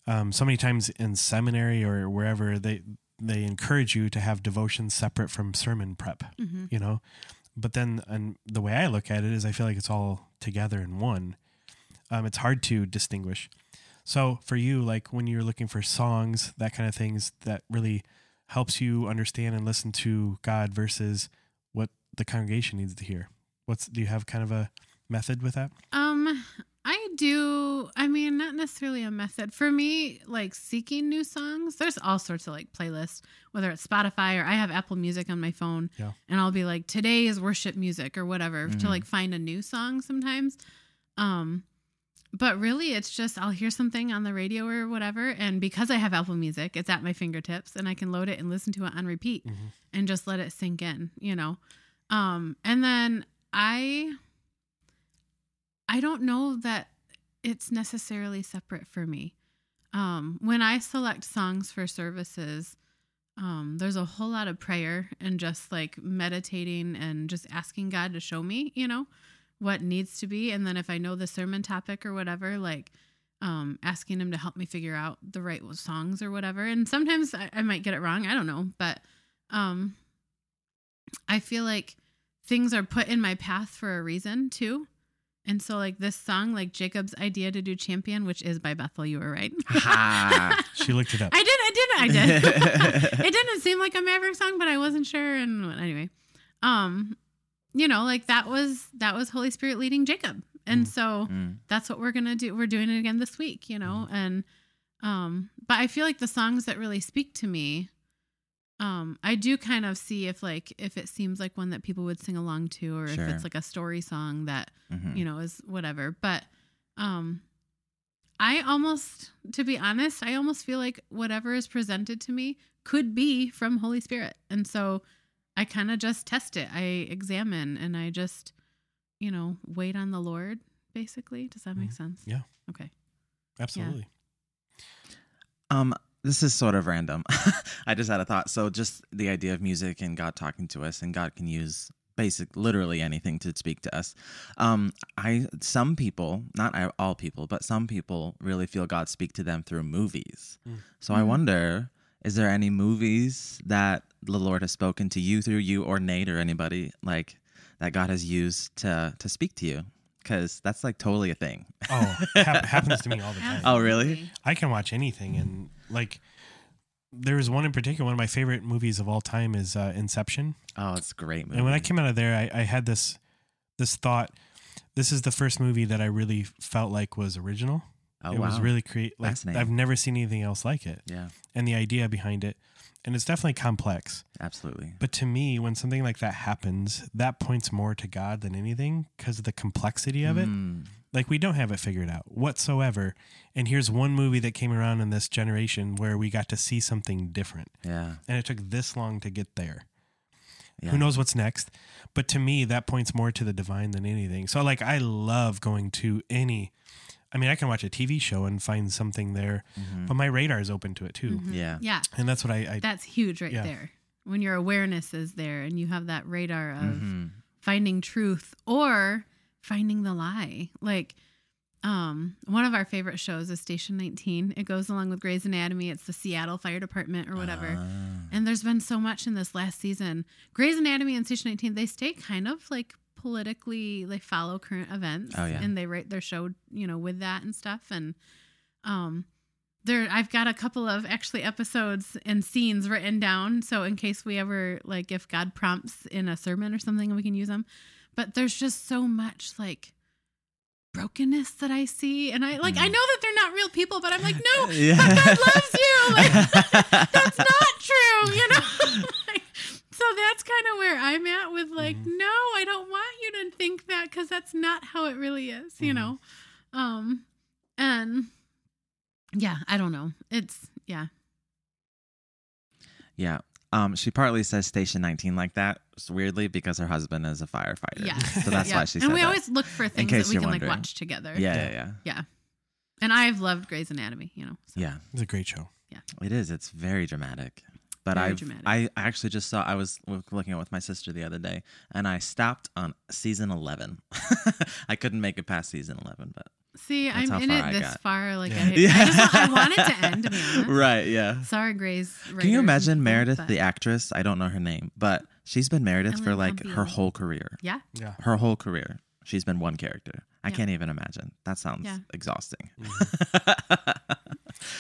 um, so many times in seminary or wherever they they encourage you to have devotion separate from sermon prep. hmm You know, but then and the way I look at it is I feel like it's all together in one. Um, it's hard to distinguish. So for you, like when you're looking for songs, that kind of things, that really helps you understand and listen to God versus what the congregation needs to hear. What's do you have kind of a method with that? um do i mean not necessarily a method for me like seeking new songs there's all sorts of like playlists whether it's spotify or i have apple music on my phone Yeah. and i'll be like today is worship music or whatever to Mhm. like find a new song sometimes um but really it's just i'll hear something on the radio or whatever and because i have apple music it's at my fingertips and i can load it and listen to it on repeat Mhm. and just let it sink in you know um and then i i don't know that it's necessarily separate for me. Um when i select songs for services um there's a whole lot of prayer and just like meditating and just asking god to show me you know what needs to be. And then if i know the sermon topic or whatever like um asking him to help me figure out the right songs or whatever. And sometimes I, I might get it wrong i don't know. But um i feel like things are put in my path for a reason too and so like this song like jacob's idea to do champion which is by bethel you were right Ha. <laughs> She looked it up. I did, I did, I did. <laughs> it didn't seem like a Maverick song, but I wasn't sure. And anyway, um, you know, like that was that was Holy Spirit leading Jacob, and Mm. so Mm. that's what we're gonna do. We're doing it again this week, you know, and um, but I feel like the songs that really speak to me, um, I do kind of see if like if it seems like one that people would sing along to, or Sure. if it's like a story song that Mhm. you know is whatever but um i almost to be honest i almost feel like whatever is presented to me could be from holy spirit and so i kind of just test it i examine and i just you know wait on the lord basically does that make Mhm. sense Yeah. okay Absolutely. Um, this is sort of random. <laughs> I just had a thought. So, just the idea of music and God talking to us, and God can use basic, literally anything to speak to us. Um, I some people, not all people, but some people really feel God speak to them through movies. Mm. So I Mm. wonder, is there any movies that the Lord has spoken to you through you or Nate or anybody like that God has used to to speak to you? Because that's like totally a thing. Oh, hap- happens to me all the <laughs> time. Oh, really? I can watch anything, and like, there was one in particular. One of my favorite movies of all time is uh, Inception. Oh, it's a great movie. And when I came out of there, I, I had this this thought. This is the first movie that I really felt like was original. oh, it wow. was really create. Like. I've never seen anything else like it, yeah, and the idea behind it, and it's definitely complex. absolutely. But to me, when something like that happens, that points more to God than anything because of the complexity of it. Mm, Like we don't have it figured out whatsoever. And here's one movie that came around in this generation where we got to see something different. yeah, And it took this long to get there. yeah. Who knows what's next? But to me, that points more to the divine than anything. So like I love going to any I mean, I can watch a TV show and find something there, Mhm. but my radar is open to it too. Mhm. Yeah. Yeah. And that's what I, I That's huge right Yeah. there. When your awareness is there and you have that radar of Mhm. finding truth or finding the lie. Like um one of our favorite shows is Station 19. It goes along with Grey's Anatomy. It's the Seattle Fire Department or whatever. Ah. And there's been so much in this last season. Grey's Anatomy and Station 19, they stay kind of like politically, they follow current events. Oh, yeah. And they write their show, you know, with that and stuff. And um there I've got a couple of actually episodes and scenes written down. So in case we ever like if God prompts in a sermon or something, we can use them. But there's just so much like brokenness that I see. And I like I Mhm. know that they're not real people, but I'm like, no, <laughs> Yeah. but God loves you. <laughs> Like that's not true, you know? <laughs> like, so that's kind of where I'm at with like, Mhm. no, I don't want you to think that because that's not how it really is, you Mhm. know? Um, and yeah, I don't know. It's, yeah. Yeah. Um, she partly says Station 19 like that, s- weirdly, because her husband is a firefighter. Yeah. So that's yeah. why she said And we that. always look for things that we can wondering. like watch together. yeah, yeah, yeah. And I've loved Grey's Anatomy, you know? So. Yeah. it's a great show. Yeah, it is. It's very dramatic. But I. I actually just saw I was looking at it with my sister the other day and I stopped on season 11. <laughs> I couldn't make it past season 11, but See, That's I'm in it I this got. far. Like, Yeah. I, I, just, I want it to end, to be honest. Right, yeah. Sorry, Grace. Can you imagine Meredith, but- the actress? I don't know her name, but she's been Meredith for Ellen like her whole career. Yeah. Yeah. Her whole career. She's been one character. I Yeah. can't even imagine. That sounds Yeah. exhausting. <laughs>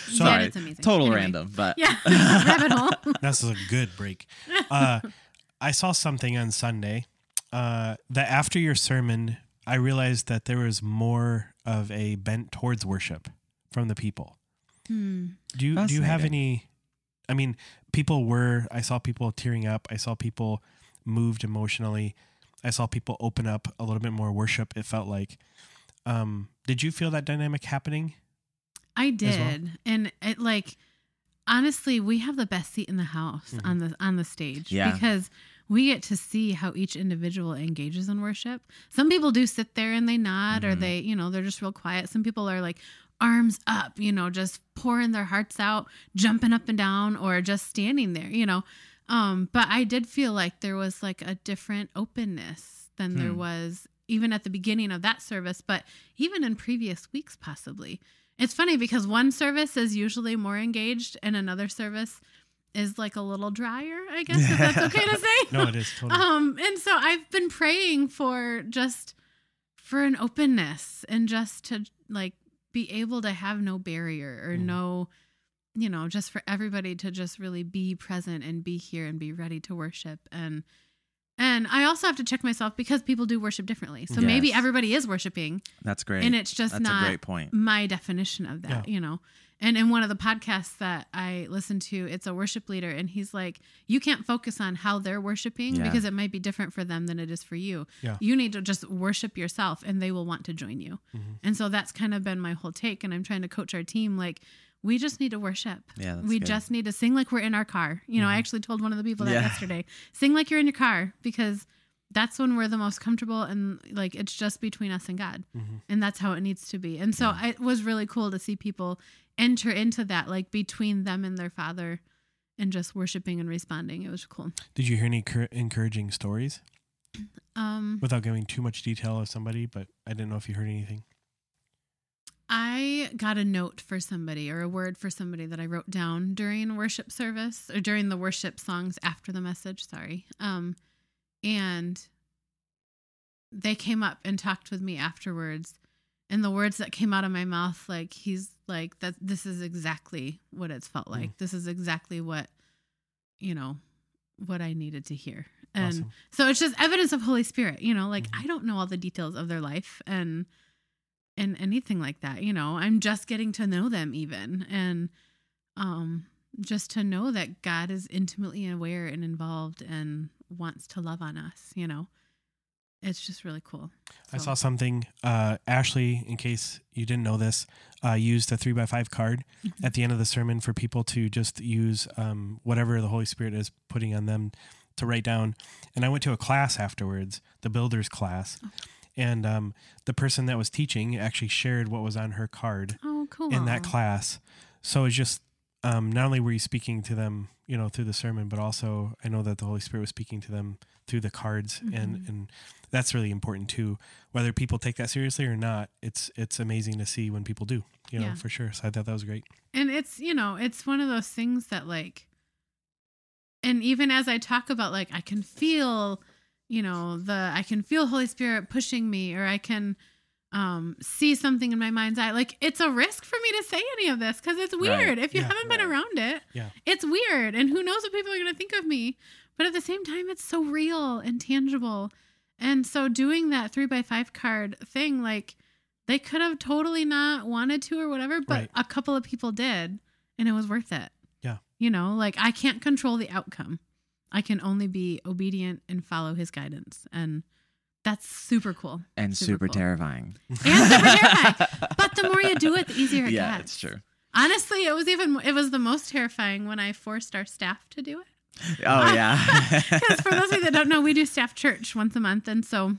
So- yeah, Sorry. it's amazing. Total Anyway. random, but Yeah, <laughs> <laughs> rabbit hole. That's a good break. Uh, I saw something on Sunday uh, that after your sermon, I realized that there was more of a bent towards worship from the people. Hmm. Do you do you have any? I mean, people were. I saw people tearing up. I saw people moved emotionally. I saw people open up a little bit more worship. It felt like. Um, did you feel that dynamic happening? I well? did, and it like honestly, we have the best seat in the house Mhm. on the on the stage Yeah. because we get to see how each individual engages in worship. Some people do sit there and they nod, or Mhm. they, you know, they're just real quiet. Some people are like arms up, you know, just pouring their hearts out, jumping up and down, or just standing there, you know. Um, but I did feel like there was like a different openness than there Hmm. was even at the beginning of that service, but even in previous weeks, possibly. It's funny because one service is usually more engaged and another service is like a little drier, I guess, if that's <laughs> okay to say. No, it is totally. Um, and so I've been praying for just for an openness and just to like be able to have no barrier or Mhm. no, you know, just for everybody to just really be present and be here and be ready to worship and and I also have to check myself because people do worship differently. So maybe everybody is worshiping that's great. and it's just that's not a great point. my definition of that, you know. And in one of the podcasts that I listen to, it's a worship leader, and he's like, You can't focus on how they're worshiping Yeah. because it might be different for them than it is for you. Yeah. You need to just worship yourself, and they will want to join you. Mhm. And so that's kind of been my whole take. And I'm trying to coach our team like, we just need to worship. Yeah, we good. just need to sing like we're in our car. You know, I Mhm. actually told one of the people that Yeah. yesterday sing like you're in your car because that's when we're the most comfortable and like it's just between us and God Mhm. and that's how it needs to be. And so Yeah. it was really cool to see people enter into that, like between them and their father, and just worshiping and responding. It was cool. Did you hear any cur- encouraging stories <clears throat> Um, without giving too much detail of somebody? But I didn't know if you heard anything. I got a note for somebody or a word for somebody that I wrote down during worship service or during the worship songs after the message. Sorry. Um, and they came up and talked with me afterwards and the words that came out of my mouth like he's like that this is exactly what it's felt like Mm. this is exactly what you know what i needed to hear and Awesome. so it's just evidence of holy spirit you know like Mhm. i don't know all the details of their life and and anything like that you know i'm just getting to know them even and um just to know that god is intimately aware and involved and wants to love on us you know it's just really cool I saw something. Uh, Ashley, in case you didn't know this, uh, used a three by five card Mhm. at the end of the sermon for people to just use um, whatever the Holy Spirit is putting on them to write down. And I went to a class afterwards, the builders class, Oh. and um, the person that was teaching actually shared what was on her card oh cool in that class. So it's just um, not only were you speaking to them, you know, through the sermon, but also I know that the Holy Spirit was speaking to them through the cards, and Mhm. and that's really important too. Whether people take that seriously or not, it's it's amazing to see when people do, you know, Yeah. for sure. So I thought that was great. and it's you know it's one of those things that like and even as i talk about like i can feel you know the i can feel holy spirit pushing me or i can um see something in my mind's eye like it's a risk for me to say any of this because it's Right. weird if you Yeah. haven't been Right. around it Yeah. it's weird and who knows what people are going to think of me but at the same time it's so real and tangible and so doing that three by five card thing like they could have totally not wanted to or whatever but Right. a couple of people did and it was worth it Yeah. you know like i can't control the outcome i can only be obedient and follow his guidance and that's super cool and Super super cool. terrifying. and super terrifying <laughs> but the more you do it the easier it yeah, gets Yeah, it's true. honestly it was even it was the most terrifying when i forced our staff to do it Oh <laughs> yeah. because for those of you that don't know, we do staff church once a month, and so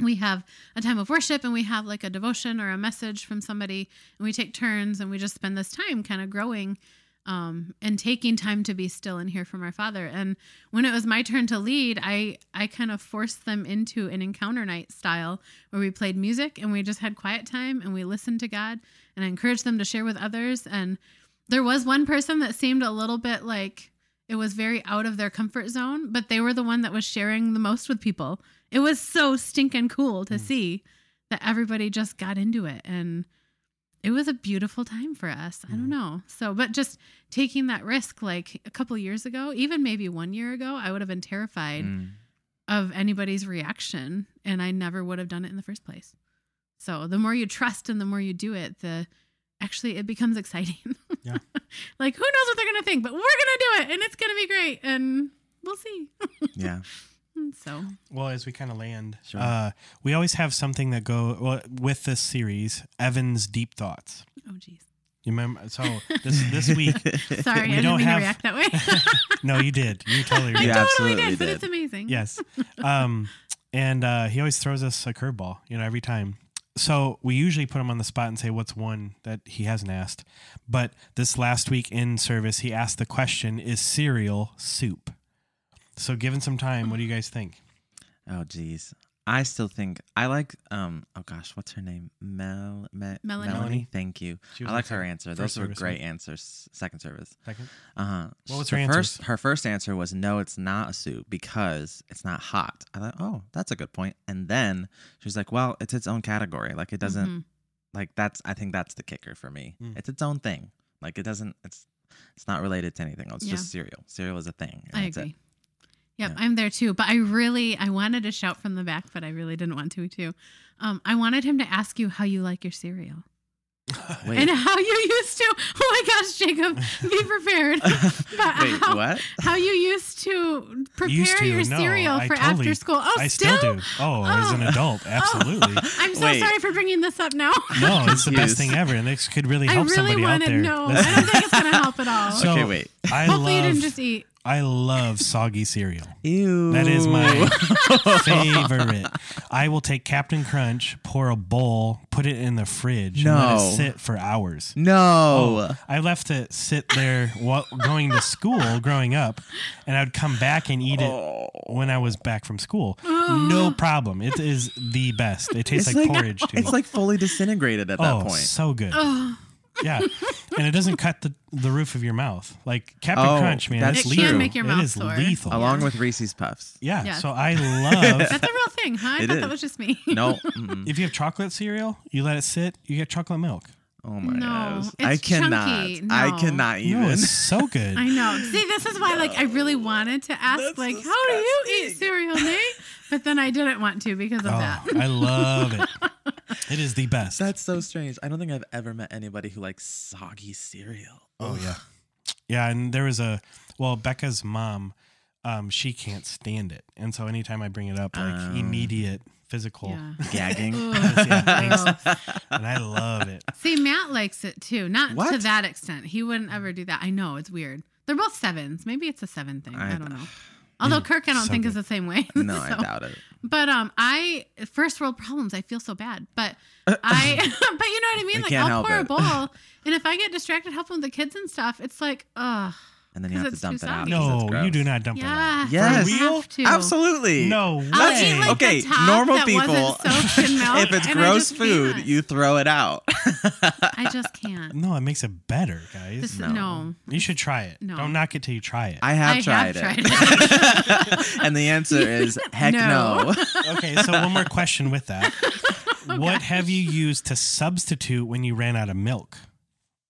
we have a time of worship, and we have like a devotion or a message from somebody, and we take turns, and we just spend this time kind of growing. Um, and taking time to be still and hear from our father and when it was my turn to lead i i kind of forced them into an encounter night style where we played music and we just had quiet time and we listened to god and i encouraged them to share with others and there was one person that seemed a little bit like it was very out of their comfort zone, but they were the one that was sharing the most with people. It was so stinking cool to Mm. see that everybody just got into it and it was a beautiful time for us. I Mhm. don't know. So, but just taking that risk like a couple years ago, even maybe 1 year ago, I would have been terrified Mm. of anybody's reaction and I never would have done it in the first place. So, the more you trust and the more you do it, the actually it becomes exciting. <laughs> Yeah. like who knows what they're going to think, but we're going to do it and it's going to be great and we'll see. <laughs> Yeah. so, Well, as we kind of land, Sure. uh, we always have something that go well with this series. Evan's deep thoughts. oh geez. You remember? So this this <laughs> week, Sorry, We I didn't don't mean have- to react that way. no, you did. You totally I did. Yeah, totally absolutely did, but it's amazing. Yes. Um, and uh, he always throws us a curveball, you know, every time. So we usually put him on the spot and say, what's one that he hasn't asked? But this last week in service, he asked the question, is cereal soup? So given some time, what do you guys think? Oh geez. I still think I like um oh gosh, what's her name? Mel Me- Melanie. Melanie. Thank you. I like her answer. Those were great right? answers. Second service. Second. Uh-huh. What was The her first her first answer was no, it's not a soup because it's not hot. I thought, "Oh, that's a good point." And then she was like, "Well, it's its own category. Like it doesn't Mhm. like that's I think that's the kicker for me. Mm. It's its own thing. Like it doesn't it's it's not related to anything. It's Yeah. just cereal. Cereal is a thing. I that's it. Agree. Yep, Yeah. I'm there too. But I really, I wanted to shout from the back, but I really didn't want to too. Um, I wanted him to ask you how you like your cereal <laughs> Wait. and how you used to. Oh my gosh, Jacob, be <laughs> prepared. <laughs> But Wait, how, what? How you used to prepare Used to, your no, cereal I for totally- after school? Oh, I still, do. Oh, as an Oh. adult, absolutely. I'm so Wait. sorry for bringing this up now. No, it's the best thing ever, and this could really I help really somebody out want to there. know. I don't think it's going to help at all. So- okay, wait. I Hopefully, you didn't just eat. I love soggy cereal. Ew. That is my <laughs> favorite. I will take Captain Crunch, pour a bowl, put it in the fridge, and let No. it sit for hours. No. Oh, I left it sit there while going to school growing up, and I would come back and eat it Oh. when I was back from school. <gasps> No problem. It is the best. It tastes like, like- porridge too. It's like fully disintegrated at that oh, point. so good. Oh. Yeah, and it doesn't cut the, the roof of your mouth. Like Captain Oh, Crunch, man, that's it's It true. can lethal. make your mouth is sore. lethal. Along with Reese's Puffs. yeah, Yeah. so I <laughs> love. That's a real thing, huh? I It thought is. that was just me. No. <laughs> mm-mm. if you have chocolate cereal, you let it sit, you get chocolate milk. Oh my No, gosh. it's I cannot. chunky. I No. cannot No, even. it's so good. I know. See, this is why, like, I really wanted to ask, That's like, how do you eat cereal, Nate? <laughs> But then I didn't want to because of Oh, that. I love it. <laughs> It is the best. That's so strange. I don't think I've ever met anybody who likes soggy cereal. Oh yeah, yeah. And there was a well, Becca's mom, um, she can't stand it, and so anytime I bring it up, like Oh. immediate physical, Yeah. <laughs> Gagging. Yeah, and I love it. See, Matt likes it too. Not to that extent. He wouldn't ever do that. I know it's weird. They're both sevens. Maybe it's a seven thing. I, I- don't know. Although Kirk, I don't so think good. is the same way. <laughs> no, I doubt it. But um, I first world problems. I feel so bad, but <laughs> I, <laughs> but you know what I mean. We like I'll pour a bowl, and if I get distracted helping with the kids and stuff, it's like, ugh. And then you 'Cause have to dump it out. soggy. 'cause it's No, you do not dump it out. Yes. I have to. Absolutely. No way. I'll eat like Okay, the top normal people, wasn't soaked in <laughs> milk, if it's gross food, can't. you throw it out. I just can't. no, it makes it better, guys. This, No. no. you should try it. No. Don't knock it till you try it. I have I tried have it. tried <laughs> and the answer is heck No. no. <laughs> okay, so one more question with that. Oh, what have you used to substitute when you ran out of milk?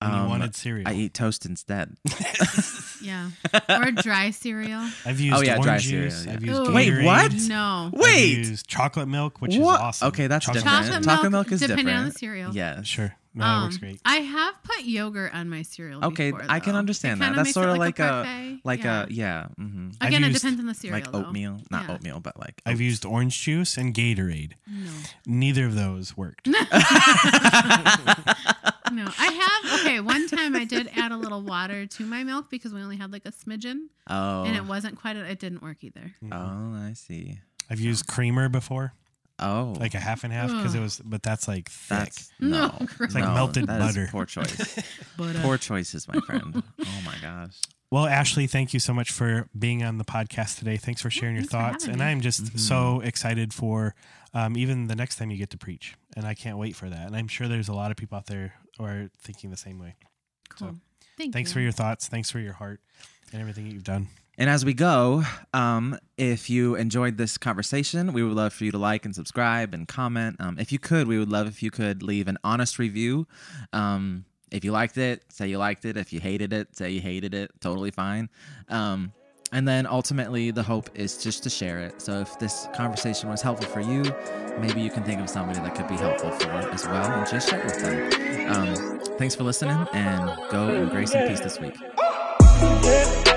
When you Um, wanted cereal? I eat toast instead. <laughs> Yeah. Or dry cereal. I've used Oh, yeah, orange dry juice. cereal, yeah. I've used Ooh. Wait, Gatorade. what? No. I've Wait. used chocolate milk, which What? is awesome. Okay, that's Chocolate different. Chocolate Chocolate milk, milk is depending different. on the cereal. Yes. Sure. No, that works Um, great. I have put yogurt on my cereal. Okay, before, I can though. understand It that. kinda That's makes it sort of like, a parfait. like yeah. a yeah. hmm I've Again, it used- depends on the cereal. Like though. oatmeal, not Yeah. oatmeal, but like I've used orange juice and Gatorade. No. Neither of those worked. <laughs> <laughs> No, I have. Okay, one time I did add a little water to my milk because we only had like a smidgen, oh, and it wasn't quite. A, it didn't work either. oh, I see. I've used creamer before, Oh, like a half and half, because it was, but that's like thick. that's <laughs> No, no. <laughs> It's like no, melted that is butter. poor choice. <laughs> But uh, poor choices, my friend. Oh my gosh. Well, Ashley, thank you so much for being on the podcast today. Thanks for sharing your thanks thoughts. And me. I'm just Mhm. so excited for um, even the next time you get to preach. And I can't wait for that. And I'm sure there's a lot of people out there who are thinking the same way. cool. So, Thank Thanks you. for your thoughts. Thanks for your heart and everything that you've done. And as we go, um, if you enjoyed this conversation, we would love for you to like and subscribe and comment. Um, if you could, we would love if you could leave an honest review. Um, if you liked it, say you liked it. If you hated it, say you hated it. Totally fine. Um, and then ultimately, the hope is just to share it. So if this conversation was helpful for you, maybe you can think of somebody that could be helpful for as well and just share it with them. Um, thanks for listening and go in grace and peace this week. Yeah.